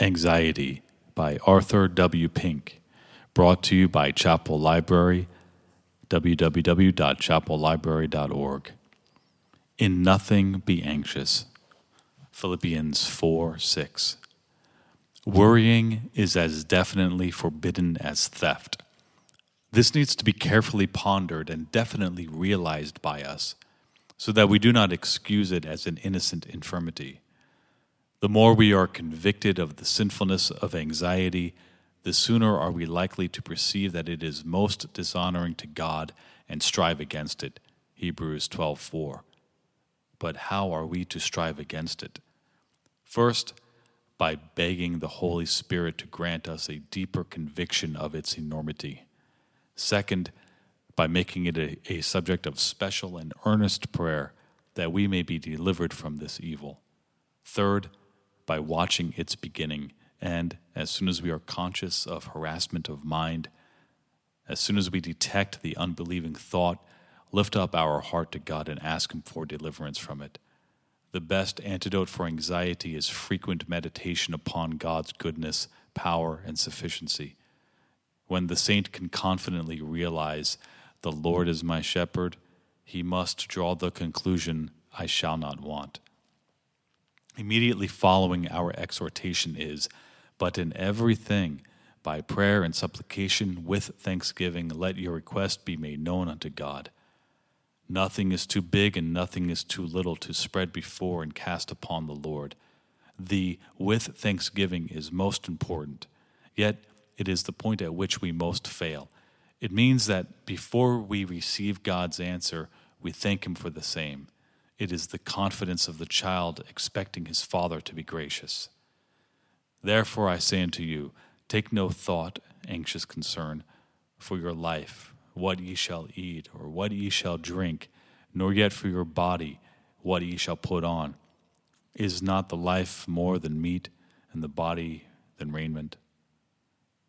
Anxiety by Arthur W. Pink. Brought to you by Chapel Library, www.chapellibrary.org. In nothing be anxious. Philippians 4 6. Worrying is as definitely forbidden as theft. This needs to be carefully pondered and definitely realized by us, so that we do not excuse it as an innocent infirmity. The more we are convicted of the sinfulness of anxiety, the sooner are we likely to perceive that it is most dishonoring to God and strive against it. Hebrews 12:4. But how are we to strive against it? First, by begging the Holy Spirit to grant us a deeper conviction of its enormity. Second, by making it a, a subject of special and earnest prayer that we may be delivered from this evil. Third, by watching its beginning. And as soon as we are conscious of harassment of mind, as soon as we detect the unbelieving thought, lift up our heart to God and ask Him for deliverance from it. The best antidote for anxiety is frequent meditation upon God's goodness, power, and sufficiency. When the saint can confidently realize, The Lord is my shepherd, he must draw the conclusion, I shall not want. Immediately following our exhortation is, But in everything, by prayer and supplication with thanksgiving, let your request be made known unto God. Nothing is too big and nothing is too little to spread before and cast upon the Lord. The with thanksgiving is most important, yet it is the point at which we most fail. It means that before we receive God's answer, we thank Him for the same. It is the confidence of the child expecting his father to be gracious. Therefore I say unto you, take no thought, anxious concern, for your life, what ye shall eat, or what ye shall drink, nor yet for your body, what ye shall put on. Is not the life more than meat, and the body than raiment?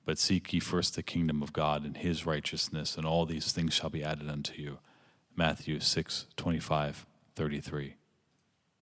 But seek ye first the kingdom of God and his righteousness, and all these things shall be added unto you. Matthew 6 25. 33.